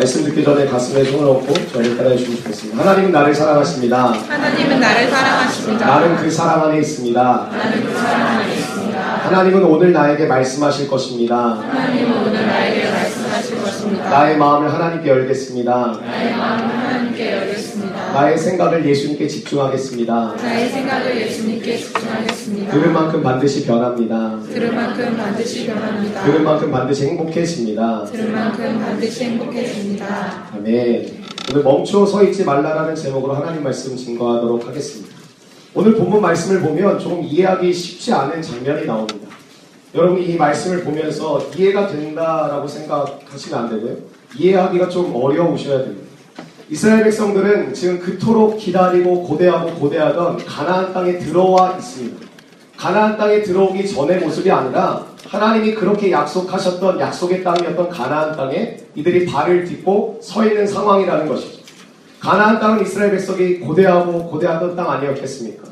말씀 듣기 전에 가슴에 손을 얹고 저를 따라해 주시면 좋겠습니다. 하나님은 나를 사랑하십니다. 하나님은 나를 사랑하십니다. 나는 그 사랑 안에 있습니다. 나는 그 사랑 안에 있습니다. 하나님은 오늘 나에게 말씀하실 것입니다. 하나님은 오늘 나에게 말씀하실 것입니다. 나의 마음을 하나님께 열겠습니다. 나의 마음을 하나님께 열겠습니다. 나의 생각을 예수님께 집중하겠습니다. 나의 생각을 예수님께 집중하겠습니다. 들은 만큼 반드시 변합니다. 들은 만큼 반드시 변합니다. 들은 만큼 반드시 행복해집니다. 들은 만큼 반드시 행복해집니다. 아멘. 오늘 멈추어 서 있지 말라라는 제목으로 하나님 말씀 증거하도록 하겠습니다. 오늘 본문 말씀을 보면 조금 이해하기 쉽지 않은 장면이 나옵니다. 여러분이 이 말씀을 보면서 이해가 된다라고 생각하시면 안 되고요. 이해하기가 좀 어려우셔야 됩니다. 이스라엘 백성들은 지금 그토록 기다리고 고대하고 고대하던 가나안 땅에 들어와 있습니다. 가나안 땅에 들어오기 전의 모습이 아니라 하나님이 그렇게 약속하셨던 약속의 땅이었던 가나안 땅에 이들이 발을 딛고 서 있는 상황이라는 것이죠. 가나안 땅은 이스라엘 백성이 고대하고 고대하던 땅 아니었겠습니까?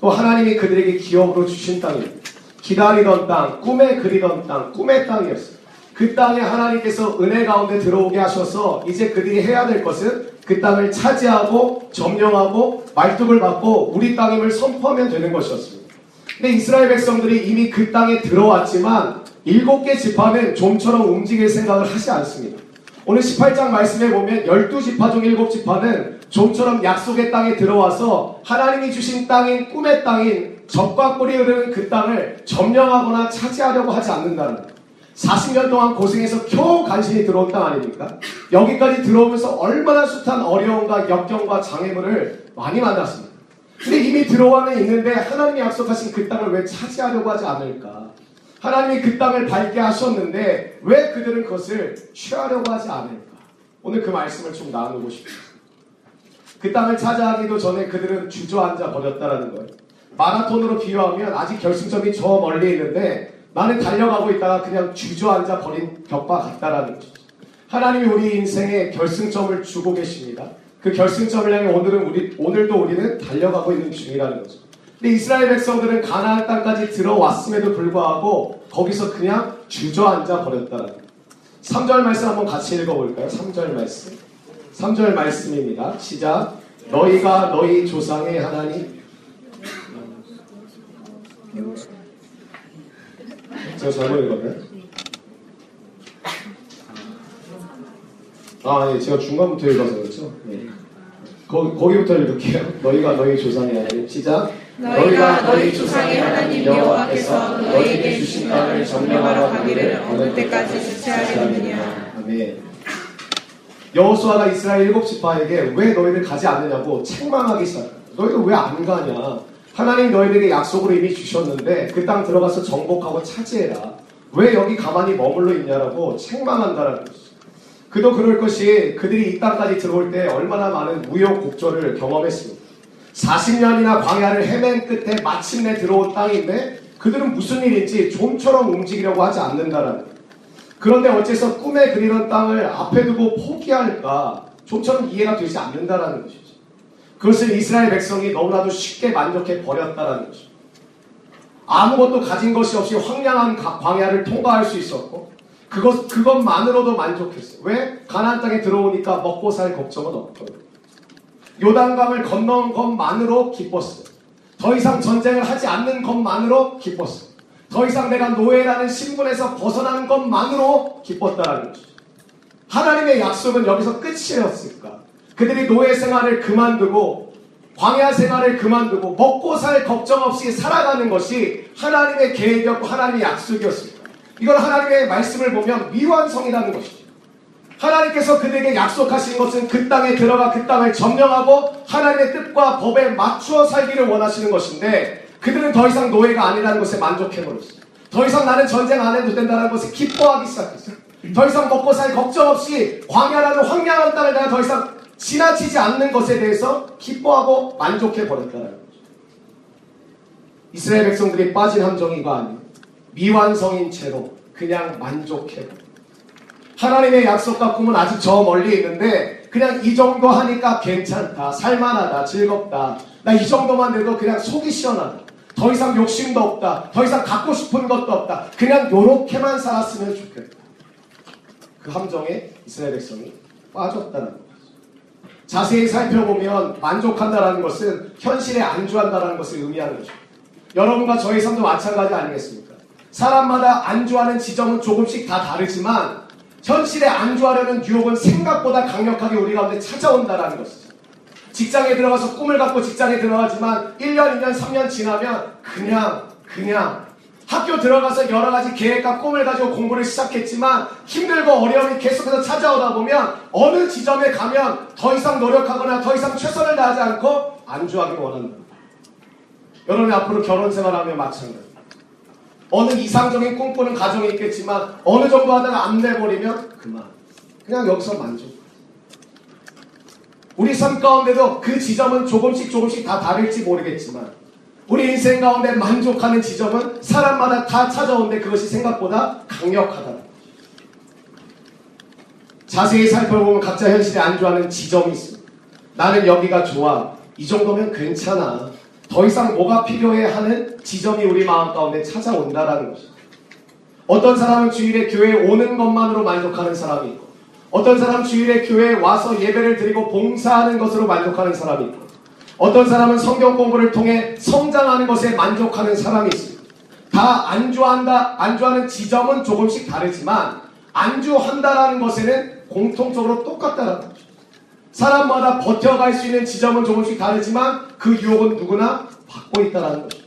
또 하나님이 그들에게 기업으로 주신 땅입니다. 기다리던 땅, 꿈에 그리던 땅, 꿈의 땅이었어요. 그 땅에 하나님께서 은혜 가운데 들어오게 하셔서 이제 그들이 해야 될 것은 그 땅을 차지하고 점령하고 말뚝을 받고 우리 땅임을 선포하면 되는 것이었습니다. 근데 이스라엘 백성들이 이미 그 땅에 들어왔지만 일곱 개 지파는 좀처럼 움직일 생각을 하지 않습니다. 오늘 18장 말씀에 보면 12지파 중 7지파는 좀처럼 약속의 땅에 들어와서 하나님이 주신 땅인 꿈의 땅인 적과 꿀이 흐르는 그 땅을 점령하거나 차지하려고 하지 않는다는 거예요. 40년 동안 고생해서 겨우 간신히 들어온 땅 아닙니까? 여기까지 들어오면서 얼마나 숱한 어려움과 역경과 장애물을 많이 만났습니다. 근데 이미 들어와는 있는데 하나님이 약속하신 그 땅을 왜 차지하려고 하지 않을까? 하나님이 그 땅을 밟게 하셨는데 왜 그들은 그것을 취하려고 하지 않을까? 오늘 그 말씀을 좀 나누고 싶습니다. 그 땅을 차지하기도 전에 그들은 주저앉아 버렸다라는 거예요. 마라톤으로 비유하면 아직 결승점이 저 멀리 있는데 나는 달려가고 있다가 그냥 주저앉아 버린 격과 같다라는 거죠. 하나님이 우리 인생에 결승점을 주고 계십니다. 그 결승점을 향해 오늘은 우리 오늘도 우리는 달려가고 있는 중이라는 거죠. 근데 이스라엘 백성들은 가나안 땅까지 들어왔음에도 불구하고 거기서 그냥 주저앉아 버렸다라는 거예요. 3절 말씀 한번 같이 읽어볼까요? 3절 말씀. 3절 말씀입니다. 시작. 너희가 너희 조상의 하나님 제가 잘못 읽었나요? 아, 예, 제가 중간부터 읽어서 그렇죠. 네. 거, 거기부터 읽을게요. 너희가 너희 조상의 하나님 시작. 너희가 너희 조상의 하나님 여호와께서 너희에게 주신 땅을 점령하러 가기를 어느 때까지 주체하겠느냐. 아멘. 여호수아가 이스라엘 일곱 지파에게 왜 너희들 가지 않느냐고 책망하기 시작합니다. 너희들 왜 안 가냐? 하나님 너희들에게 약속으로 이미 주셨는데 그 땅 들어가서 정복하고 차지해라. 왜 여기 가만히 머물러 있냐라고 책망한다라는 것이죠. 그도 그럴 것이 그들이 이 땅까지 들어올 때 얼마나 많은 우여곡절을 경험했습니다. 40년이나 광야를 헤맨 끝에 마침내 들어온 땅인데 그들은 무슨 일인지 좀처럼 움직이려고 하지 않는다라는 거예요. 그런데 어째서 꿈에 그리던 땅을 앞에 두고 포기할까 좀처럼 이해가 되지 않는다라는 것이죠. 그것을 이스라엘 백성이 너무나도 쉽게 만족해 버렸다라는 것이죠. 아무것도 가진 것이 없이 황량한 광야를 통과할 수 있었고 그것 그것만으로도 만족했어요. 왜? 가나안 땅에 들어오니까 먹고 살 걱정은 없거든요. 요단강을 건넌 것만으로 기뻤어요. 더 이상 전쟁을 하지 않는 것만으로 기뻤어요. 더 이상 내가 노예라는 신분에서 벗어나는 것만으로 기뻤다라는 것이죠. 하나님의 약속은 여기서 끝이었을까? 그들이 노예 생활을 그만두고 광야 생활을 그만두고 먹고 살 걱정 없이 살아가는 것이 하나님의 계획이었고 하나님의 약속이었습니다. 이걸 하나님의 말씀을 보면 미완성이라는 것이죠. 하나님께서 그들에게 약속하신 것은 그 땅에 들어가 그 땅을 점령하고 하나님의 뜻과 법에 맞추어 살기를 원하시는 것인데 그들은 더 이상 노예가 아니라는 것에 만족해버렸어요. 더 이상 나는 전쟁 안 해도 된다는 것에 기뻐하기 시작했어요. 더 이상 먹고 살 걱정 없이 광야라는 황량한 땅을 내가 더 이상 지나치지 않는 것에 대해서 기뻐하고 만족해 버렸다는 거죠. 이스라엘 백성들이 빠진 함정이가 아닌 미완성인 채로 그냥 만족해 버렸다. 하나님의 약속과 꿈은 아직 저 멀리 있는데 그냥 이 정도 하니까 괜찮다, 살만하다, 즐겁다. 나 이 정도만 돼도 그냥 속이 시원하다. 더 이상 욕심도 없다. 더 이상 갖고 싶은 것도 없다. 그냥 요렇게만 살았으면 좋겠다. 그 함정에 이스라엘 백성이 빠졌다는 거죠. 자세히 살펴보면 만족한다라는 것은 현실에 안주한다라는 것을 의미하는 거죠. 여러분과 저의 삶도 마찬가지 아니겠습니까? 사람마다 안주하는 지점은 조금씩 다 다르지만 현실에 안주하려는 유혹은 생각보다 강력하게 우리 가운데 찾아온다라는 것이죠. 직장에 들어가서 꿈을 갖고 직장에 들어가지만 1년, 2년, 3년 지나면 그냥, 그냥 학교 들어가서 여러 가지 계획과 꿈을 가지고 공부를 시작했지만 힘들고 어려움이 계속해서 찾아오다 보면 어느 지점에 가면 더 이상 노력하거나 더 이상 최선을 다하지 않고 안주하기 원한다. 여러분이 앞으로 결혼 생활하면 마찬가지. 어느 이상적인 꿈꾸는 가정이 있겠지만 어느 정도 하다가 안 돼버리면 그만. 그냥 여기서 만족. 우리 삶 가운데도 그 지점은 조금씩 조금씩 다 다를지 모르겠지만 우리 인생 가운데 만족하는 지점은 사람마다 다 찾아오는데 그것이 생각보다 강력하다. 자세히 살펴보면 각자 현실에 안주하는 지점이 있습니다. 나는 여기가 좋아. 이 정도면 괜찮아. 더 이상 뭐가 필요해 하는 지점이 우리 마음 가운데 찾아온다라는 것입니다. 어떤 사람은 주일에 교회에 오는 것만으로 만족하는 사람이 있고, 어떤 사람은 주일에 교회에 와서 예배를 드리고 봉사하는 것으로 만족하는 사람이 있고, 어떤 사람은 성경 공부를 통해 성장하는 것에 만족하는 사람이 있습니다. 다 안주한다, 안주하는 지점은 조금씩 다르지만, 안주한다라는 것에는 공통적으로 똑같다는 거죠. 사람마다 버텨갈 수 있는 지점은 조금씩 다르지만 그 유혹은 누구나 받고 있다는 거죠.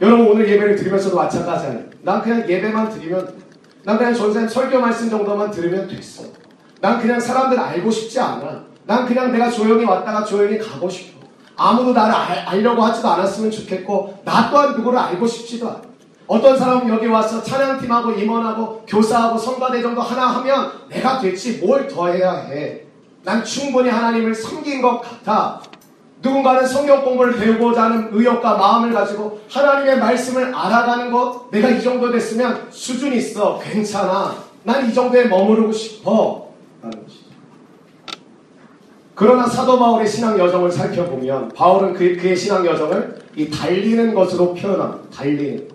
여러분 오늘 예배를 드리면서도 마찬가지예요. 난 그냥 예배만 드리면 난 그냥 전사님 설교 말씀 정도만 들으면 됐어. 난 그냥 사람들 알고 싶지 않아. 난 그냥 내가 조용히 왔다가 조용히 가고 싶어. 아무도 나를 알, 알려고 하지도 않았으면 좋겠고 나 또한 누구를 알고 싶지도 않아. 어떤 사람은 여기 와서 찬양팀하고 임원하고 교사하고 성가대 정도 하나 하면 내가 됐지 뭘 더 해야 해. 난 충분히 하나님을 섬긴 것 같아. 누군가는 성경 공부를 배우고자 하는 의욕과 마음을 가지고 하나님의 말씀을 알아가는 것 내가 이 정도 됐으면 수준 있어. 괜찮아. 난 이 정도에 머무르고 싶어. 그러나 사도 바울의 신앙 여정을 살펴보면 바울은 그, 그의 신앙 여정을 이 달리는 것으로 표현합니다. 달리는.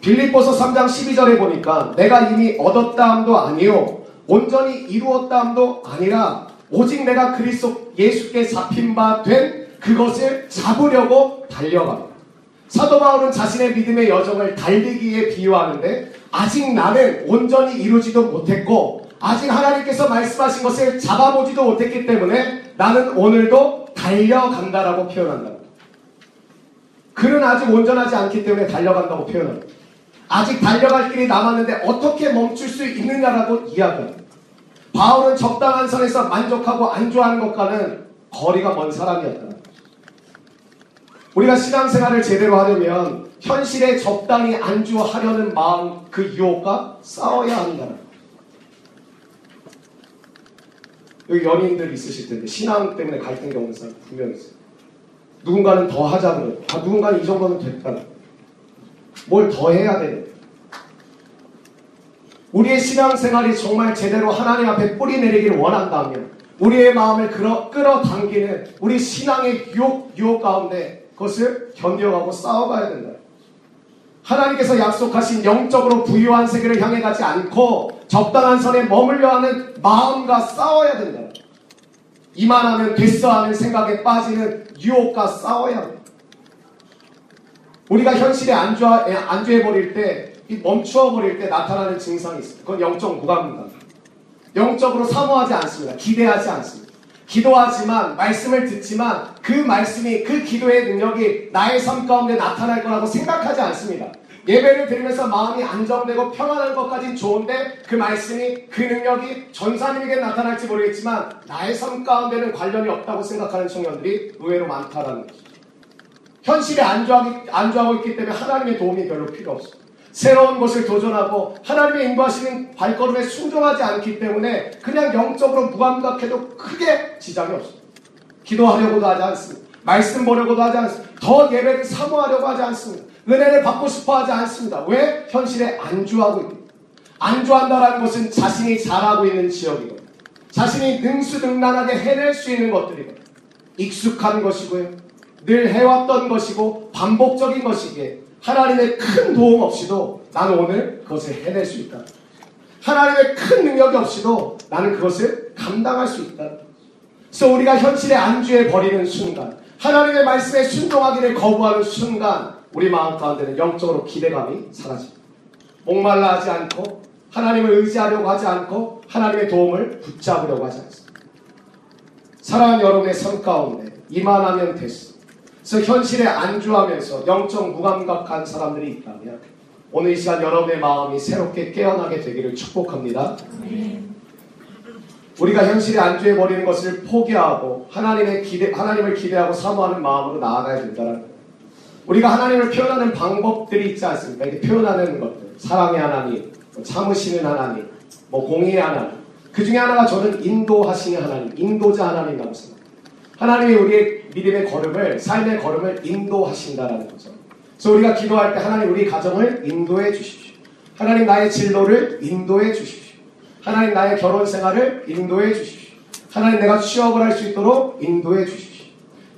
빌립보서 3장 12절에 보니까 내가 이미 얻었다 함도 아니요 온전히 이루었다 함도 아니라 오직 내가 그리스도 예수께 잡힌 바 된 그것을 잡으려고 달려갑니다. 사도 바울은 자신의 믿음의 여정을 달리기에 비유하는데 아직 나는 온전히 이루지도 못했고 아직 하나님께서 말씀하신 것을 잡아보지도 못했기 때문에 나는 오늘도 달려간다라고 표현한다. 그는 아직 온전하지 않기 때문에 달려간다고 표현합니다. 아직 달려갈 길이 남았는데 어떻게 멈출 수 있느냐라고 이야기합니다. 바울은 적당한 선에서 만족하고 안주하는 것과는 거리가 먼 사람이었다. 우리가 신앙생활을 제대로 하려면 현실에 적당히 안주하려는 마음 그 유혹과 싸워야 한다. 여기 연인들 있으실 텐데 신앙 때문에 갈등 겪는 사람 분명히 있어요. 누군가는 더 하자 그래요. 아, 누군가는 이 정도면 됐다. 뭘 더 해야 돼. 우리의 신앙생활이 정말 제대로 하나님 앞에 뿌리 내리기를 원한다면 우리의 마음을 끌어, 끌어당기는 우리 신앙의 유혹, 유혹 가운데 그것을 견뎌가고 싸워가야 된다. 하나님께서 약속하신 영적으로 부유한 세계를 향해 가지 않고 적당한 선에 머물려 하는 마음과 싸워야 된다. 이만하면 됐어 하는 생각에 빠지는 유혹과 싸워야 합니다. 우리가 현실에 안주하, 안주해버릴 때, 이 멈추어버릴 때 나타나는 증상이 있습니다. 그건 영적 무감입니다. 영적으로 사모하지 않습니다. 기대하지 않습니다. 기도하지만, 말씀을 듣지만, 그 말씀이, 그 기도의 능력이 나의 삶 가운데 나타날 거라고 생각하지 않습니다. 예배를 드리면서 마음이 안정되고 평안한 것까진 좋은데 그 말씀이 그 능력이 전사님에게 나타날지 모르겠지만 나의 삶 가운데는 관련이 없다고 생각하는 청년들이 의외로 많다라는 것이죠. 현실에 안주하기, 안주하고 있기 때문에 하나님의 도움이 별로 필요 없습니다. 새로운 것을 도전하고 하나님의 인도하시는 발걸음에 순종하지 않기 때문에 그냥 영적으로 무감각해도 크게 지장이 없습니다. 기도하려고도 하지 않습니다. 말씀 보려고도 하지 않습니다. 더 예배를 사모하려고 하지 않습니다. 은혜를 받고 싶어 하지 않습니다. 왜? 현실에 안주하고 있습니다. 안주한다라는 것은 자신이 잘하고 있는 지역이고 자신이 능수능란하게 해낼 수 있는 것들이고 익숙한 것이고요. 늘 해왔던 것이고 반복적인 것이기에 하나님의 큰 도움 없이도 나는 오늘 그것을 해낼 수 있다. 하나님의 큰 능력이 없이도 나는 그것을 감당할 수 있다. 그래서 우리가 현실의 안주에 버리는 순간, 하나님의 말씀에 순종하기를 거부하는 순간, 우리 마음 가운데는 영적으로 기대감이 사라집니다. 목말라 하지 않고, 하나님을 의지하려고 하지 않고, 하나님의 도움을 붙잡으려고 하지 않습니다. 사랑하는 여러분의 삶 가운데 이만하면 됐어. 그래서 현실에 안주하면서 영적 무감각한 사람들이 있다면 오늘 이 시간 여러분의 마음이 새롭게 깨어나게 되기를 축복합니다. 우리가 현실에 안주해 버리는 것을 포기하고 하나님의 기대, 하나님을 기대하고 사모하는 마음으로 나아가야 된다는. 우리가 하나님을 표현하는 방법들이 있지 않습니까? 이렇게 표현하는 것들. 사랑의 하나님, 뭐 참으시는 하나님, 뭐 공의의 하나님. 그 중에 하나가 저는 인도하시는 하나님, 인도자 하나님이라고 생각합니다. 하나님이 우리의 믿음의 걸음을, 삶의 걸음을 인도하신다라는 거죠. 그래서 우리가 기도할 때 하나님 우리 가정을 인도해 주십시오. 하나님 나의 진로를 인도해 주십시오. 하나님 나의 결혼 생활을 인도해 주십시오. 하나님 내가 취업을 할 수 있도록 인도해 주십시오.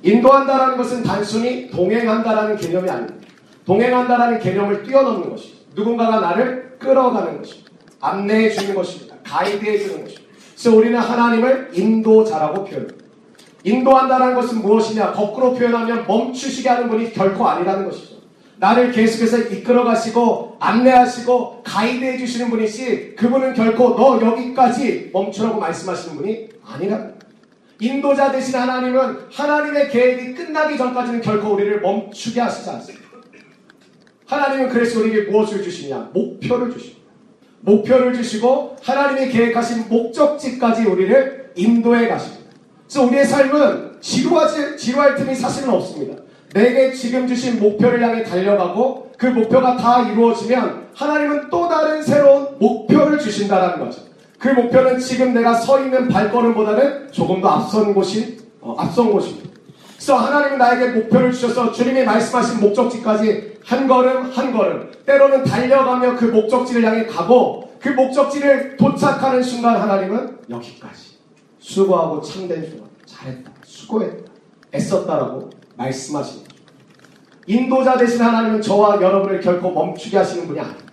인도한다라는 것은 단순히 동행한다라는 개념이 아닙니다. 동행한다라는 개념을 뛰어넘는 것입니다. 누군가가 나를 끌어가는 것입니다. 안내해 주는 것입니다. 가이드해 주는 것입니다. 그래서 우리는 하나님을 인도자라고 표현합니다. 인도한다는 것은 무엇이냐? 거꾸로 표현하면 멈추시게 하는 분이 결코 아니라는 것이죠. 나를 계속해서 이끌어 가시고 안내하시고 가이드해 주시는 분이시 그분은 결코 너 여기까지 멈추라고 말씀하시는 분이 거예요. 인도자 되신 하나님은 하나님의 계획이 끝나기 전까지는 결코 우리를 멈추게 하시지 않습니다. 하나님은 그래서 우리에게 무엇을 주시냐? 목표를 주십니다. 목표를 주시고 하나님이 계획하신 목적지까지 우리를 인도해 가십니다. 그래서 우리의 삶은 지루하지, 지루할 틈이 사실은 없습니다. 내게 지금 주신 목표를 향해 달려가고 그 목표가 다 이루어지면 하나님은 또 다른 새로운 목표를 주신다는 거죠. 그 목표는 지금 내가 서 있는 발걸음보다는 조금 더 앞선 곳이, 어, 앞선 곳입니다. 그래서 하나님은 나에게 목표를 주셔서 주님이 말씀하신 목적지까지 한 걸음 한 걸음 때로는 달려가며 그 목적지를 향해 가고 그 목적지를 도착하는 순간 하나님은 여기까지 수고하고 참된 수고 잘했다 수고했다 애썼다라고 말씀하십니다. 인도자 되신 하나님은 저와 여러분을 결코 멈추게 하시는 분이 아닙니다.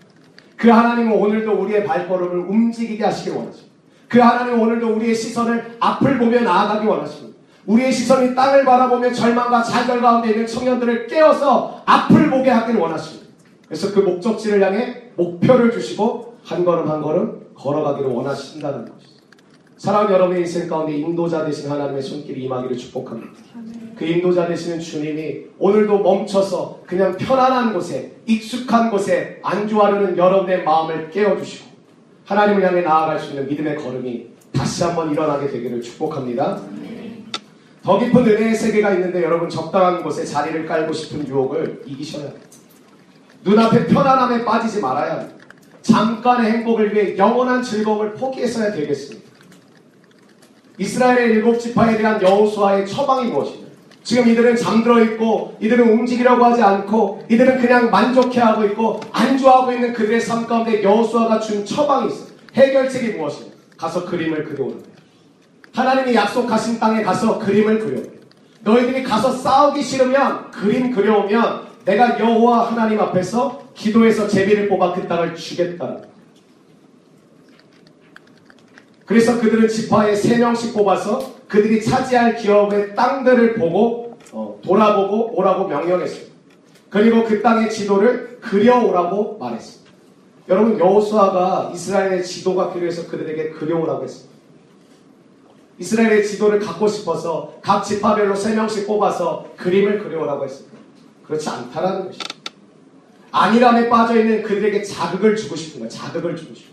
그 하나님은 오늘도 우리의 발걸음을 움직이게 하시길 원하십니다. 그 하나님은 오늘도 우리의 시선을 앞을 보며 나아가기 원하십니다. 우리의 시선이 땅을 바라보며 절망과 좌절 가운데 있는 청년들을 깨워서 앞을 보게 하길 원하십니다. 그래서 그 목적지를 향해 목표를 주시고 한 걸음 한 걸음 걸어가기를 원하신다는 것이죠. 사랑하는 여러분의 인생 가운데 인도자 되신 하나님의 손길이 임하기를 축복합니다. 그 인도자 되시는 주님이 오늘도 멈춰서 그냥 편안한 곳에 익숙한 곳에 안주하려는 여러분의 마음을 깨워주시고 하나님을 향해 나아갈 수 있는 믿음의 걸음이 다시 한번 일어나게 되기를 축복합니다. 더 깊은 은혜의 세계가 있는데 여러분 적당한 곳에 자리를 깔고 싶은 유혹을 이기셔야 합니다. 눈앞에 편안함에 빠지지 말아야 합니다. 잠깐의 행복을 위해 영원한 즐거움을 포기했어야 되겠습니다. 이스라엘의 일곱 지파에 대한 여호수아의 처방이 무엇이냐? 지금 이들은 잠들어 있고 이들은 움직이려고 하지 않고 이들은 그냥 만족해하고 있고 안주하고 있는 그들의 삶 가운데 여호수아가 준 처방이 있어요. 해결책이 무엇이냐? 가서 그림을 거예요. 하나님이 약속하신 땅에 가서 그림을 그려. 너희들이 가서 싸우기 싫으면 그림 그려오면 내가 여호와 하나님 앞에서 기도해서 제비를 뽑아 그 땅을 주겠다. 그래서 그들은 지파에 세 명씩 뽑아서 그들이 차지할 기업의 땅들을 보고 어, 돌아보고 오라고 명령했습니다. 그리고 그 땅의 지도를 그려오라고 말했습니다. 여러분 여호수아가 이스라엘의 지도가 필요해서 그들에게 그려오라고 했습니다. 이스라엘의 지도를 갖고 싶어서 각 지파별로 세 명씩 뽑아서 그림을 그려오라고 했습니다. 그렇지 않다라는 것입니다. 안일함에 빠져 있는 그들에게 자극을 주고 싶은 거예요. 자극을 주고 싶은 거예요.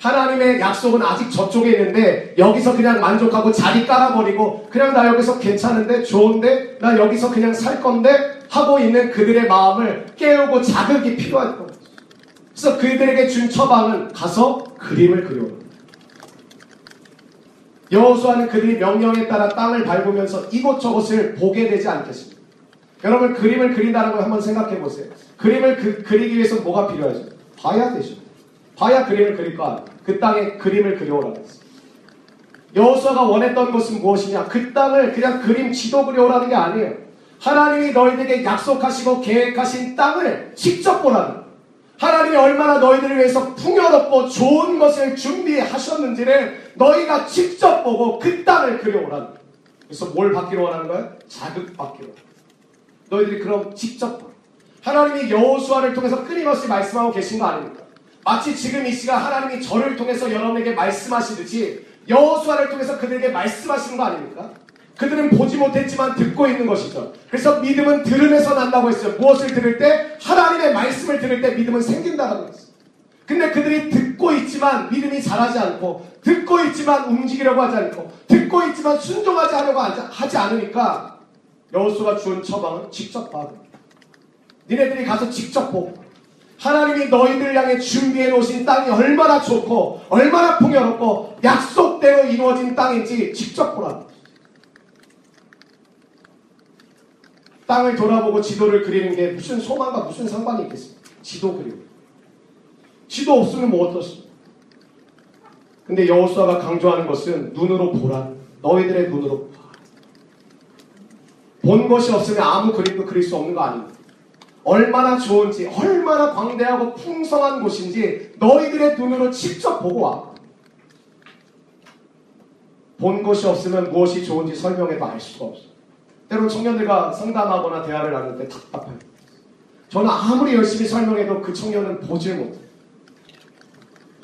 하나님의 약속은 아직 저쪽에 있는데 여기서 그냥 만족하고 자리 깔아버리고 그냥 나 여기서 괜찮은데 좋은데 나 여기서 그냥 살 건데 하고 있는 그들의 마음을 깨우고 자극이 필요할 거예요. 그래서 그들에게 준 처방은 가서 그림을 그려오라. 여호수아는 그들이 명령에 따라 땅을 밟으면서 이곳저곳을 보게 되지 않겠습니다. 여러분 그림을 그린다는 걸 한번 생각해 보세요. 그림을 그, 그리기 위해서 뭐가 필요하죠? 봐야 되죠. 봐야 그림을 그릴 거 아니에요. 그 땅에 그림을 그려오라고 했어요. 여호수아가 원했던 것은 무엇이냐? 그 땅을 그냥 그림 지도 그려오라는 게 아니에요. 하나님이 너희들에게 약속하시고 계획하신 땅을 직접 보라는 거예요. 하나님이 얼마나 너희들을 위해서 풍요롭고 좋은 것을 준비하셨는지를 너희가 직접 보고 그 땅을 그려오라는 거예요. 그래서 뭘 받기로 원하는 거야? 자극받기로. 너희들이 그럼 직접 봐. 하나님이 여호수아를 통해서 끊임없이 말씀하고 계신 거 아닙니까? 마치 지금 이 시간 하나님이 저를 통해서 여러분에게 말씀하시듯이 여호수아를 통해서 그들에게 말씀하시는 거 아닙니까? 그들은 보지 못했지만 듣고 있는 것이죠. 그래서 믿음은 들음에서 난다고 했어요. 무엇을 들을 때? 하나님의 말씀을 들을 때 믿음은 생긴다고 했어요. 근데 그들이 듣고 있지만 믿음이 자라지 않고 듣고 있지만 움직이려고 하지 않고 듣고 있지만 순종하지 하려고 하지 않으니까 여호수가 주은 처방은 직접 봐. 니네들이 가서 직접 보고 하나님이 너희들 향해 준비해 놓으신 땅이 얼마나 좋고 얼마나 풍요롭고 약속대로 이루어진 땅인지 직접 보라. 땅을 돌아보고 지도를 그리는 게 무슨 소망과 무슨 상관이 있겠습니까? 지도 그리고. 지도 없으면 뭐 어떻습니까? 근데 여호수아가 강조하는 것은 눈으로 보라. 너희들의 눈으로 봐. 본 것이 없으면 아무 그림도 그릴 수 없는 거 아닙니까? 얼마나 좋은지, 얼마나 광대하고 풍성한 곳인지 너희들의 눈으로 직접 보고 와. 본 것이 없으면 무엇이 좋은지 설명해도 알 수가 없어. 때로 청년들과 상담하거나 대화를 때 답답해요. 저는 아무리 열심히 설명해도 그 청년은 보질 못해요.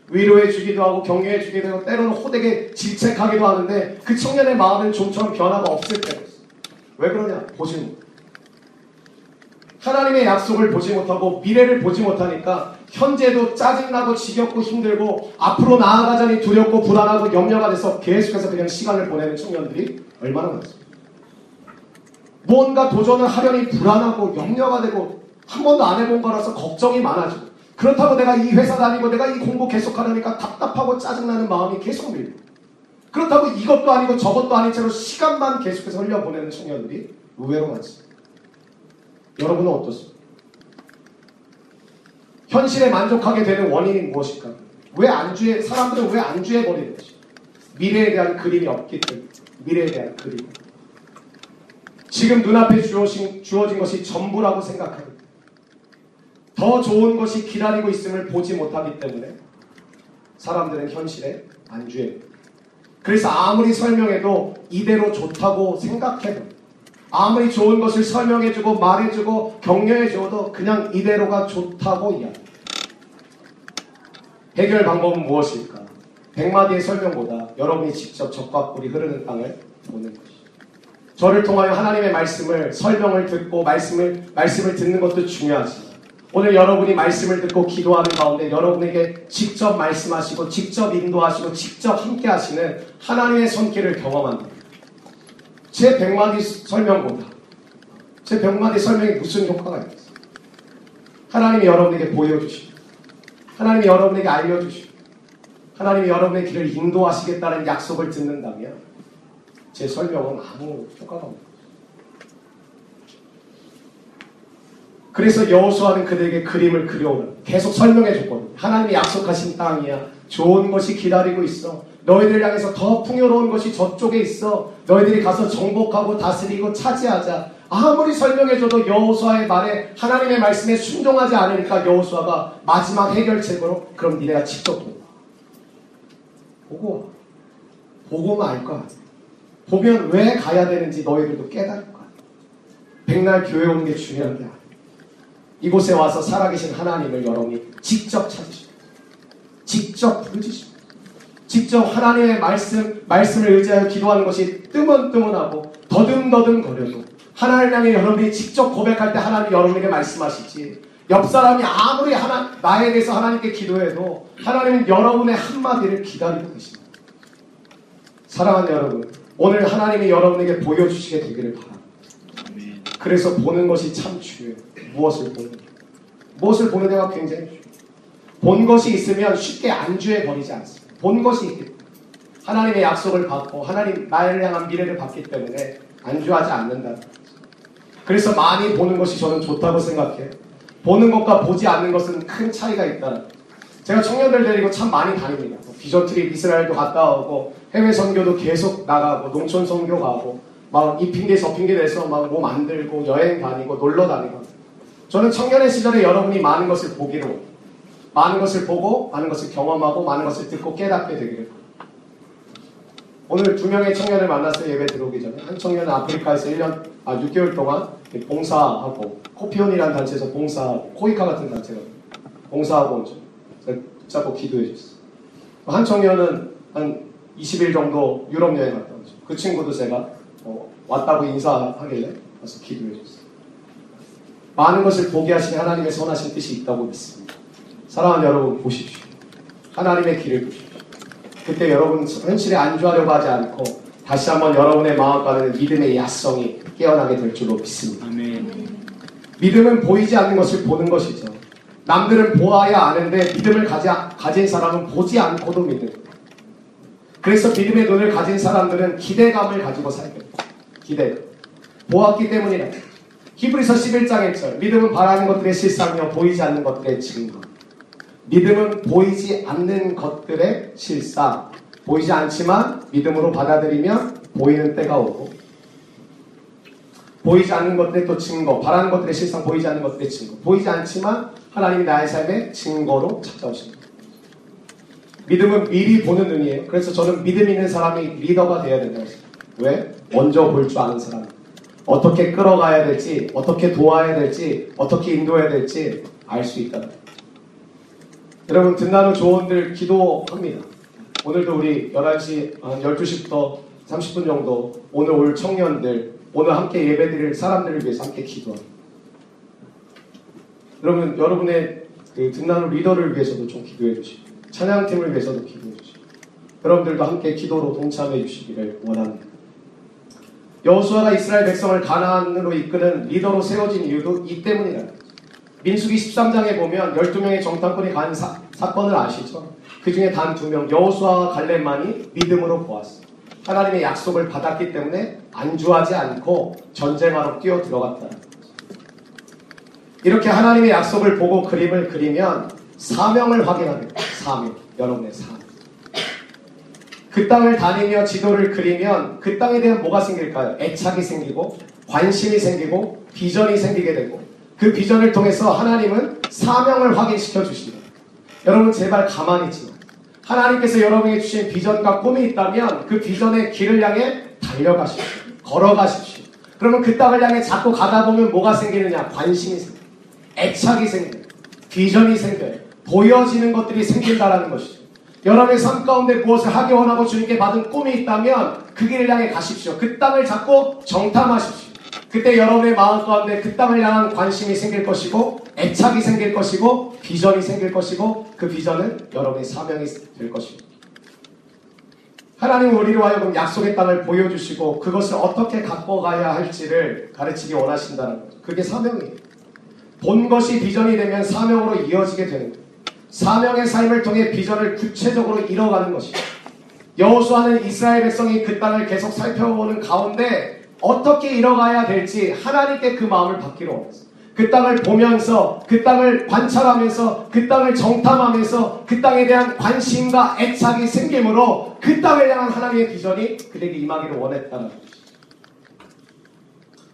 위로해 주기도 하고 격려해 주기도 하고 때로는 호되게 질책하기도 하는데 그 청년의 마음은 좀처럼 변화가 없을 때가 있어요. 왜 그러냐? 보질 못해. 하나님의 약속을 보지 못하고 미래를 보지 못하니까 현재도 짜증나고 지겹고 힘들고 앞으로 나아가자니 두렵고 불안하고 염려가 돼서 계속해서 그냥 시간을 보내는 청년들이 얼마나 많습니까? 무언가 도전을 하려니 불안하고 염려가 되고 한 번도 안 해본 거라서 걱정이 많아지고 그렇다고 내가 이 회사 다니고 내가 이 공부 계속 하려니까 답답하고 짜증나는 마음이 계속 밀고 그렇다고 이것도 아니고 저것도 아닌 채로 시간만 계속해서 흘려보내는 청년들이 의외로 많습니다. 여러분은 어떻습니까? 현실에 만족하게 되는 원인이 무엇일까? 왜 안주해, 사람들은 왜 안주해 버리는 것일까? 미래에 대한 그림이 없기 때문에. 미래에 대한 그림. 지금 눈앞에 주어진, 주어진 것이 전부라고 생각합니다. 더 좋은 것이 기다리고 있음을 보지 못하기 때문에 사람들은 현실에 안주해. 그래서 아무리 설명해도 이대로 좋다고 생각해도 아무리 좋은 것을 설명해주고 말해주고 격려해줘도 그냥 이대로가 좋다고 이야기. 해결 방법은 무엇일까? 백마디의 설명보다 여러분이 직접 적과 꿀이 흐르는 땅을 보는 것이죠. 저를 통하여 하나님의 말씀을 설명을 듣고 말씀을 말씀을 듣는 것도 중요하지만 오늘 여러분이 말씀을 듣고 기도하는 가운데 여러분에게 직접 말씀하시고 직접 인도하시고 직접 함께 하시는 하나님의 손길을 경험합니다. 제 백마디 설명보다 제 백마디 설명이 무슨 효과가 있겠어요? 하나님이 여러분에게 보여주시고 하나님이 여러분에게 알려주시고 하나님이 여러분의 길을 인도하시겠다는 약속을 듣는다면 제 설명은 아무 효과가 없는 그래서 여호수아는 그들에게 그림을 그려오라. 계속 설명해 줬거든요. 하나님이 약속하신 땅이야. 좋은 것이 기다리고 있어. 너희들 향해서 더 풍요로운 것이 저쪽에 있어. 너희들이 가서 정복하고 다스리고 차지하자. 아무리 설명해줘도 여호수아의 말에 하나님의 말씀에 순종하지 않으니까 여호수아가 마지막 해결책으로 그럼 니네가 직접 보고 보고 보고만 알 거야. 보면 왜 가야 되는지 너희들도 깨달을 거야. 백날 교회 오는 게 중요한 게 아니야. 이곳에 와서 살아계신 하나님을 여러분이 직접 찾으시고, 직접 부르짖시고, 직접 하나님의 말씀, 말씀을 의지하여 기도하는 것이 뜨문뜨문하고 더듬더듬 거려도 하나님 향해 여러분이 직접 고백할 때 하나님이 여러분에게 말씀하시지. 옆 사람이 아무리 하나, 나에 대해서 하나님께 기도해도 하나님은 여러분의 한마디를 기다리고 계십니다. 사랑하는 여러분, 오늘 하나님이 여러분에게 보여주시게 되기를 바랍니다. 그래서 보는 것이 참 중요해요. 무엇을 게. 무엇을 보느냐가 굉장히 중요해요. 본 것이 있으면 쉽게 안주해 버리지 않습니다. 본 것이 있기 때문에. 하나님의 약속을 받고 하나님 나를 향한 미래를 받기 때문에 안주하지 않는다. 그래서 많이 보는 것이 저는 좋다고 생각해요. 보는 것과 보지 않는 것은 큰 차이가 있다는 제가 청년들 데리고 참 많이 다닙니다. 뭐 비전 트립 이스라엘도 갔다 오고 해외 선교도 계속 나가고 농촌 선교 가고 막 이 핑계 저 핑계 대서 막 뭐 만들고 여행 다니고 놀러 다니고 저는 청년의 시절에 여러분이 많은 것을 보기로 많은 것을 보고 많은 것을 경험하고 많은 것을 듣고 깨닫게 되기를 오늘 두 명의 청년을 만났어요 예배 들어오기 전에 한 청년은 아프리카에서 1년 아 6개월 동안 봉사하고 코피온이라는 단체에서 봉사하고 코이카 같은 단체가 봉사하고 온죠 붙잡고 기도해 줬어요. 한 청년은 한 20일 정도 유럽 여행 갔다 오죠 그 친구도 제가 어, 왔다고 인사하길래 가서 기도해 줬어요. 많은 것을 보게 하시는 하나님의 선하신 뜻이 있다고 믿습니다 사랑하는 여러분 보십시오 하나님의 길을 보십시오 그때 여러분 현실에 안주하려고 하지 않고 다시 한번 여러분의 마음가는 믿음의 야성이 깨어나게 될 줄로 믿습니다. 믿음은 보이지 않는 것을 보는 것이죠. 남들은 보아야 아는데 믿음을 가지, 가진 사람은 보지 않고도 믿는. 그래서 믿음의 눈을 가진 사람들은 기대감을 가지고 살게 됩니다. 기대. 보았기 때문이라. 히브리서 11장 1절. 믿음은 바라는 것들의 실상이요 보이지 않는 것들의 증거. 믿음은 보이지 않는 것들의 실상. 보이지 않지만 믿음으로 받아들이면 보이는 때가 오고 보이지 않는 것들의 또 증거, 바라는 것들의 실상, 보이지 않는 것들의 증거. 보이지 않지만 하나님이 나의 삶의 증거로 찾아오십니다. 믿음은 미리 보는 눈이에요. 그래서 저는 믿음 있는 사람이 리더가 되어야 된다고 했습니다. 왜? 먼저 볼 줄 아는 사람. 어떻게 끌어가야 될지, 어떻게 도와야 될지, 어떻게 인도해야 될지 알 수 있다. 여러분, 듣나는 조언들 기도합니다. 오늘도 우리 11시, 12시부터 30분 정도 오늘 올 청년들, 오늘 함께 예배드릴 사람들을 위해서 함께 기도합니다. 여러분, 여러분의 그 듣나는 리더를 위해서도 좀 기도해 주시고, 찬양팀을 위해서도 기도해 주시고, 여러분들도 함께 기도로 동참해 주시기를 원합니다. 여호수아가 이스라엘 백성을 가나안으로 이끄는 리더로 세워진 이유도 이 때문이라. 민수기 13장에 보면 12명의 정탐꾼이 간 사, 사건을 아시죠? 그 중에 단 두 명, 여호수아와 갈렙만이 믿음으로 보았어요. 하나님의 약속을 받았기 때문에 안주하지 않고 전쟁하러 뛰어 들어갔다. 이렇게 하나님의 약속을 보고 그림을 그리면 사명을 확인하게 됩니다. 사명. 여러분의 사명. 그 땅을 다니며 지도를 그리면 그 땅에 대한 뭐가 생길까요? 애착이 생기고 관심이 생기고 비전이 생기게 되고 그 비전을 통해서 하나님은 사명을 확인시켜 주십니다. 여러분 제발 가만히 있지 마. 하나님께서 여러분에게 주신 비전과 꿈이 있다면 그 비전의 길을 향해 달려가십시오. 걸어가십시오. 그러면 그 땅을 향해 자꾸 가다 보면 뭐가 생기느냐? 관심이 생겨요. 애착이 생겨요. 비전이 생겨요. 보여지는 것들이 생긴다라는 것이죠. 여러분의 삶 가운데 무엇을 하기 원하고 주님께 받은 꿈이 있다면 그 길을 향해 가십시오. 그 땅을 잡고 정탐하십시오. 그때 여러분의 마음 가운데 그 땅을 향한 관심이 생길 것이고 애착이 생길 것이고 비전이 생길 것이고 그 비전은 여러분의 사명이 될 것입니다. 하나님은 우리로 하여금 약속의 땅을 보여주시고 그것을 어떻게 갖고 가야 할지를 가르치기 원하신다는 거죠. 그게 사명이에요. 본 것이 비전이 되면 사명으로 이어지게 되는 거예요. 사명의 삶을 통해 비전을 구체적으로 이뤄가는 것이죠. 여호수아는 이스라엘 백성이 그 땅을 계속 살펴보는 가운데 어떻게 이뤄가야 될지 하나님께 그 마음을 받기로 원했어요. 그 땅을 보면서 그 땅을 관찰하면서 그 땅을 정탐하면서 그 땅에 대한 관심과 애착이 생기므로 그 땅을 향한 하나님의 비전이 그에게 임하기를 원했다는 것이죠.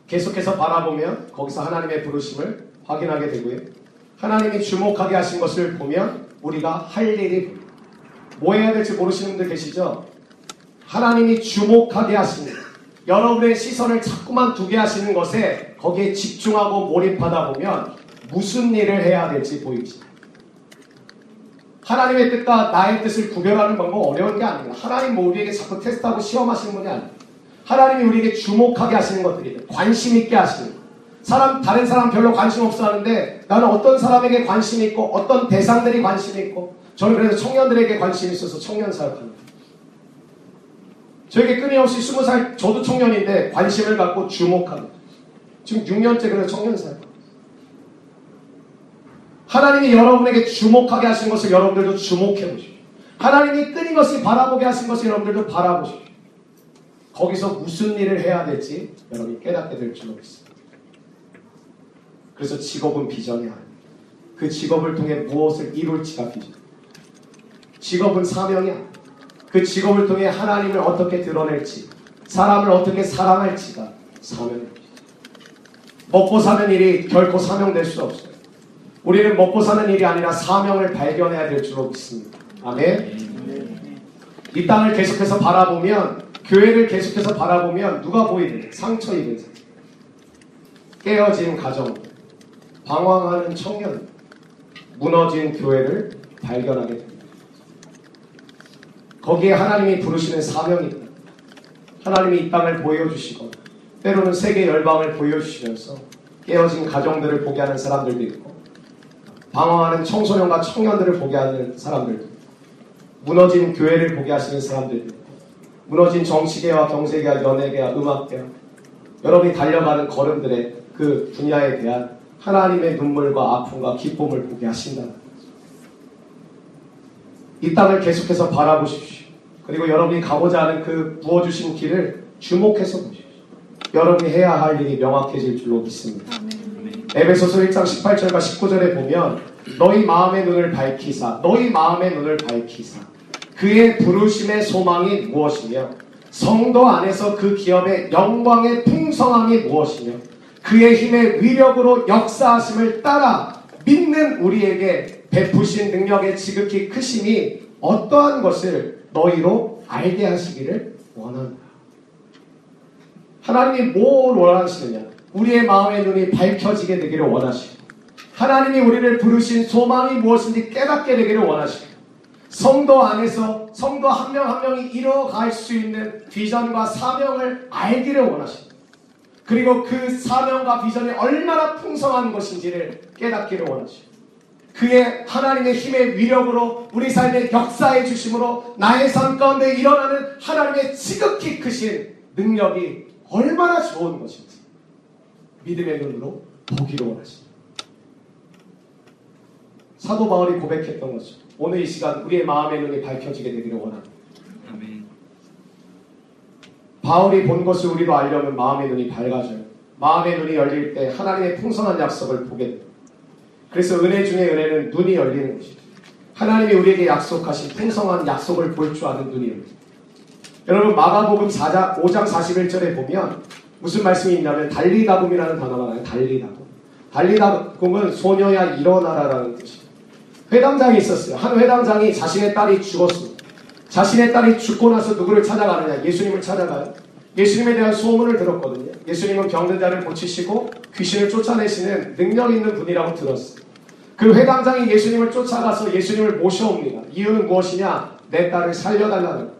계속해서 바라보면 거기서 하나님의 부르심을 확인하게 되고요. 하나님이 주목하게 하신 것을 보면 우리가 할 일이. 뭐 해야 될지 모르시는 분들 계시죠? 하나님이 주목하게 하십니다. 여러분의 시선을 자꾸만 두게 하시는 것에 거기에 집중하고 몰입하다 보면 무슨 일을 해야 될지 보이지. 하나님의 뜻과 나의 뜻을 구별하는 방법 어려운 게 아닙니다. 하나님 뭐 우리에게 자꾸 테스트하고 시험하시는 분이 아닙니다. 하나님이 우리에게 주목하게 하시는 것들이 관심 있게 하시는 것. 사람 다른 사람 별로 관심 없어 하는데 나는 어떤 사람에게 관심이 있고 어떤 대상들이 관심이 있고 저는 그래서 청년들에게 관심이 있어서 청년 사역합니다. 저에게 끊임없이 20살 저도 청년인데 관심을 갖고 주목합니다. 지금 6년째 그래서 청년 사역. 하나님이 여러분에게 주목하게 하신 것을 여러분들도 주목해 보십시오. 하나님이 끊임없이 바라보게 하신 것을 여러분들도 바라보십시오. 거기서 무슨 일을 해야 될지 여러분이 깨닫게 될 줄로 믿습니다. 그래서 직업은 비전이 아닙니다. 그 직업을 통해 무엇을 이룰지가 비전. 직업은 사명이 아닙니다. 그 직업을 통해 하나님을 어떻게 드러낼지, 사람을 어떻게 사랑할지가 사명입니다. 먹고 사는 일이 결코 사명될 수 없어요. 우리는 먹고 사는 일이 아니라 사명을 발견해야 될 줄로 믿습니다. 아멘. 이 땅을 계속해서 바라보면 교회를 계속해서 바라보면 누가 보이는 상처 입은 자 깨어진 가정 방황하는 청년 무너진 교회를 발견하게 됩니다. 거기에 하나님이 부르시는 사명이. 하나님이 이 땅을 보여주시고 때로는 세계 열방을 보여주시면서 깨어진 가정들을 보게 하는 사람들도 있고 방황하는 청소년과 청년들을 보게 하는 사람들도 있고 무너진 교회를 보게 하시는 사람들도 있고 무너진 정치계와 경제계와 연예계와 음악계와 여러분이 달려가는 걸음들의 그 분야에 대한 하나님의 눈물과 아픔과 기쁨을 보게 하신다는 거죠. 이 땅을 계속해서 바라보십시오. 그리고 여러분이 가고자 하는 그 부어주신 길을 주목해서 보십시오. 여러분이 해야 할 일이 명확해질 줄로 믿습니다. 에베소서 1장 18절과 19절에 보면 너희 마음의 눈을 밝히사 너희 마음의 눈을 밝히사 그의 부르심의 소망이 무엇이며 성도 안에서 그 기업의 영광의 풍성함이 무엇이며 그의 힘의 위력으로 역사하심을 따라 믿는 우리에게 베푸신 능력의 지극히 크심이 어떠한 것을 너희로 알게 하시기를 원한다. 하나님이 뭘 원하시느냐? 우리의 마음의 눈이 밝혀지게 되기를 원하시고 하나님이 우리를 부르신 소망이 무엇인지 깨닫게 되기를 원하시고 성도 안에서 성도 한 명 한 명이 이뤄갈 수 있는 비전과 사명을 알기를 원하십니다. 그리고 그 사명과 비전이 얼마나 풍성한 것인지를 깨닫기를 원하십니다. 그의 하나님의 힘의 위력으로 우리 삶에 역사해 주심으로 나의 삶 가운데 일어나는 하나님의 지극히 크신 능력이 얼마나 좋은 것인지 믿음의 눈으로 보기를 원하십니다. 사도 바울이 고백했던 것죠. 오늘 이 시간 우리의 마음의 눈이 밝혀지게 되기를 원합니다. 아멘. 바울이 본 것을 우리도 알려면 마음의 눈이 밝아져요. 마음의 눈이 열릴 때 하나님의 풍성한 약속을 보게 돼요. 그래서 은혜 중에 은혜는 눈이 열리는 것이죠. 하나님이 우리에게 약속하신 풍성한 약속을 볼 줄 아는 눈이 열립니다. 여러분 마가복음 4장, 5장 41절에 보면 무슨 말씀이 있냐면 달리다금이라는 단어가 나와요. 달리다금. 달리다금은 소녀야 일어나라라는 뜻이에요. 회당장이 있었어요. 한 회당장이 자신의 딸이 죽었습니다. 자신의 딸이 죽고 나서 누구를 찾아가느냐? 예수님을 찾아가요. 예수님에 대한 소문을 들었거든요. 예수님은 병든 자를 고치시고 귀신을 쫓아내시는 능력 있는 분이라고 들었어요. 그 회당장이 예수님을 쫓아가서 예수님을 모셔옵니다. 이유는 무엇이냐? 내 딸을 살려달라는.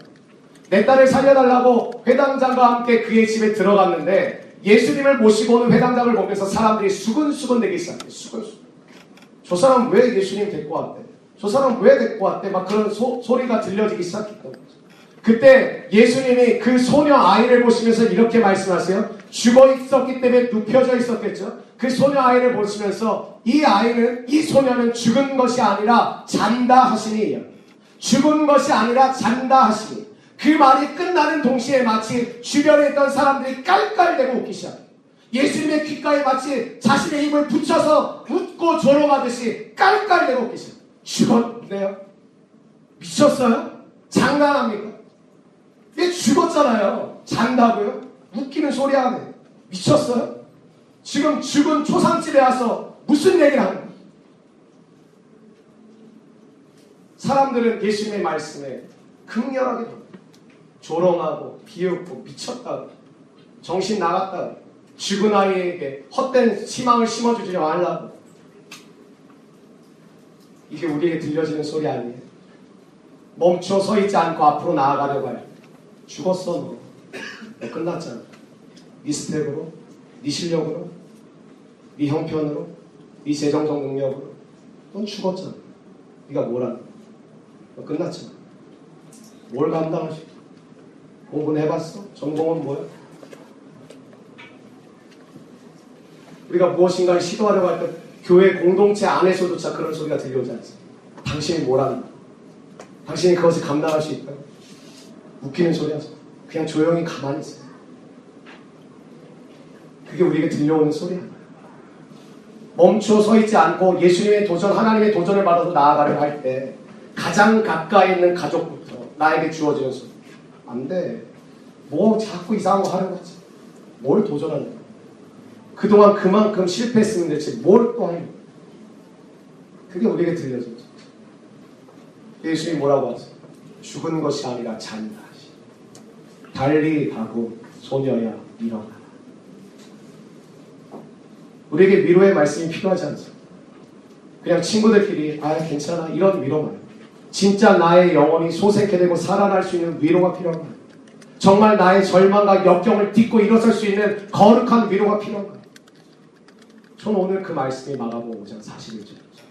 내 딸을 살려달라고 회당장과 함께 그의 집에 들어갔는데 예수님을 모시고 오는 회당장을 보면서 사람들이 수근수근 되기 시작해요. 수근수근. 저 사람 왜 예수님 데리고 왔대? 저 사람 왜 데리고 왔대? 막 그런 소, 소리가 들려지기 시작했던 거죠. 그때 예수님이 그 소녀 아이를 보시면서 이렇게 말씀하세요. 죽어 있었기 때문에 눕혀져 있었겠죠. 그 소녀 아이를 보시면서 이 아이는 이 소녀는 죽은 것이 아니라 잔다 하시니 죽은 것이 아니라 잔다 하시니 그 말이 끝나는 동시에 마치 주변에 있던 사람들이 깔깔대고 웃기 시작해요. 예수님의 귓가에 마치 자신의 힘을 붙여서 웃고 조롱하듯이 깔깔대고 웃기 시작해요. 죽었네요. 미쳤어요? 장난합니까? 얘 죽었잖아요. 잔다고요? 웃기는 소리 하네. 미쳤어요? 지금 죽은 초상집에 와서 무슨 얘기를 하는 거예요? 사람들은 예수님의 말씀에 극렬하게 돕니다. 조롱하고 비웃고 미쳤다. 정신 나갔다. 죽은 아이에게 헛된 희망을 심어주지 말라고. 이게 우리에게 들려지는 소리 아니에요. 멈춰 서 있지 않고 앞으로 나아가려고 해. 죽었어 너. 너 끝났잖아. 네 스펙으로, 네 실력으로, 네 형편으로, 네 재정적 능력으로. 넌 죽었잖아. 네가 뭘 하니? 너 끝났잖아. 뭘 감당하시? 공부는 해봤어? 전공은 뭐야? 우리가 무엇인가를 시도하려고 할 때 교회 공동체 안에서조차 그런 소리가 들려오지 않습니까? 당신이 뭘 하는 당신이 그것을 감당할 수 있다. 웃기는 소리 하죠. 그냥 조용히 가만히 있어요. 그게 우리에게 들려오는 소리야. 멈춰 서 있지 않고 예수님의 도전, 하나님의 도전을 받아서 나아가려 할 때 가장 가까이 있는 가족부터 나에게 주어지는 소리. 안 돼. 뭐 자꾸 이상한 거 하는 거지. 뭘 도전하는 거야. 그동안 그만큼 실패했으면 대체 뭘또 거야. 그게 우리에게 들려집니다. 예수님이 뭐라고 하세요? 죽은 것이 아니라 잔다. 달리 가고 소녀야 일어나라. 우리에게 위로의 말씀이 필요하지 않습니다. 그냥 친구들끼리 아 괜찮아 이런 위로만 진짜 나의 영혼이 소생케 되고 살아날 수 있는 위로가 필요한 거예요. 정말 나의 절망과 역경을 딛고 일어설 수 있는 거룩한 위로가 필요한 거예요. 저는 오늘 그 말씀이 마가복음 5장 41절이죠.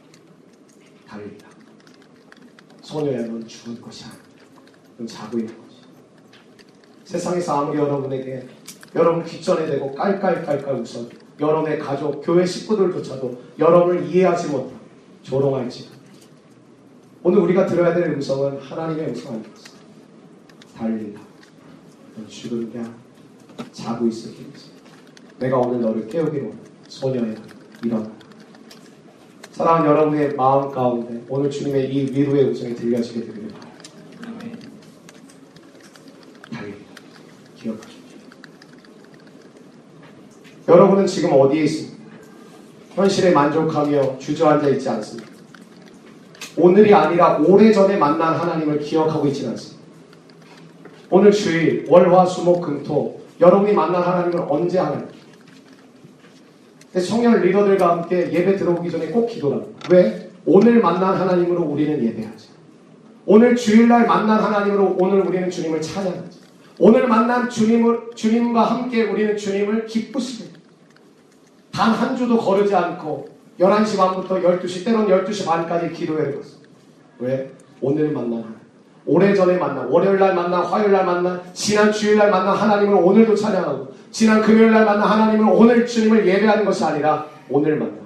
달리라. 소녀야 넌 죽을 것이 아니다. 넌 자고 있는. 세상에서 아무리 여러분에게 여러분 귓전에 대고 깔깔깔깔 웃어. 여러분의 가족, 교회 식구들조차도 여러분을 이해하지 못하고 조롱할지. 오늘 우리가 들어야 될 음성은 하나님의 음성 아니겠어 게 아니야. 자고 길이지 내가 오늘 너를 깨우기로. 소녀야 일어나. 사랑하는 여러분의 마음 가운데 오늘 주님의 이 위로의 음성이 들려지게 되기를 바랍니다 달리라 기억하십시오 여러분은 지금 어디에 있습니까? 현실에 만족하며 주저앉아 있지 않습니다. 오늘이 아니라 오래전에 만난 하나님을 기억하고 있지는 않습니다. 오늘 주일, 월, 화, 수, 목, 금, 토 여러분이 만난 하나님을 언제 하나님? 청년 리더들과 함께 예배 들어오기 전에 꼭 기도합니다. 왜? 오늘 만난 하나님으로 우리는 예배하죠. 오늘 주일날 만난 하나님으로 오늘 우리는 주님을 찬양하죠. 오늘 만난 주님을, 주님과 함께 우리는 주님을 기쁘시게 단 한 주도 거르지 않고 11시 반부터 12시 때론 12시 반까지 기도회를 했습니다. 왜? 오늘 만난 하나님. 오래전에 만난 월요일날 만난 화요일날 만난 지난 주일날 만난 하나님을 오늘도 찬양하고 지난 금요일날 만난 하나님을 오늘 주님을 예배하는 것이 아니라 오늘 만난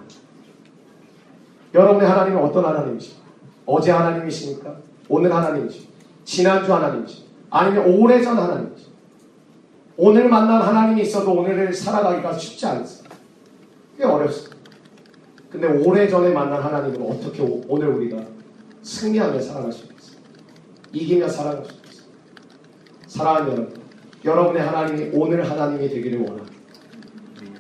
여러분의 하나님은 어떤 하나님이십니까? 어제 하나님이십니까? 오늘 하나님이십니까? 지난주 하나님이십니까? 아니면 오래전 하나님이십니까? 오늘 만난 하나님이 있어도 오늘을 살아가기가 쉽지 않습니다. 꽤 어렵습니다. 근데 오래전에 만난 하나님은 어떻게 오- 오늘 우리가 승리하며 살아갈 수 있겠어요? 이기며 살아갈 수 있겠어요? 사랑하는 여러분, 여러분의 하나님이 오늘 하나님이 되기를 원합니다.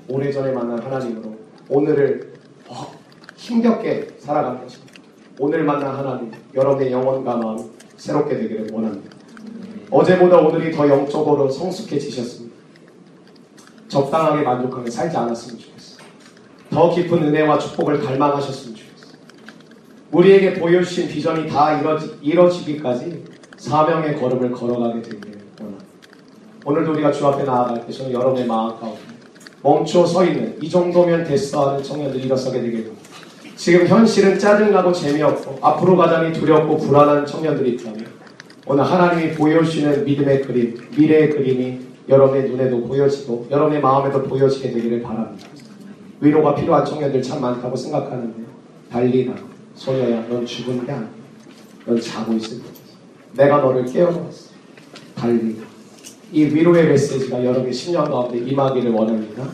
오래전에 만난 하나님으로 오늘을 더 힘겹게 살아가는 것입니다. 오늘 만난 하나님, 여러분의 영혼과 마음 새롭게 되기를 원합니다. 어제보다 오늘이 더 영적으로 성숙해지셨습니다. 적당하게 만족하게 살지 않았으면 좋겠어요. 더 깊은 은혜와 축복을 갈망하셨으면 좋겠어요. 우리에게 보여주신 비전이 다 이뤄지, 이뤄지 기까지 사명의 걸음을 걸어가게 되기를 원합니다. 오늘도 우리가 주 앞에 나아갈 때 저는 여러분의 마음 가운데 멈춰 서 있는 이 정도면 됐어 하는 청년들이 일어서게 되길 바랍니다. 지금 현실은 짜증나고 재미없고 앞으로 가자니 두렵고 불안한 청년들이 있다면 오늘 하나님이 보여주시는 믿음의 그림, 미래의 그림이 여러분의 눈에도 보여지고 여러분의 마음에도 보여지게 되기를 바랍니다. 위로가 필요한 청년들 참 많다고 생각하는데 달리나 소녀야 넌 죽은 게 아니야. 넌 자고 있을 거야. 내가 너를 깨워놨어. 달리나 이 위로의 메시지가 여러분의 10년 가운데 임하기를 원합니다.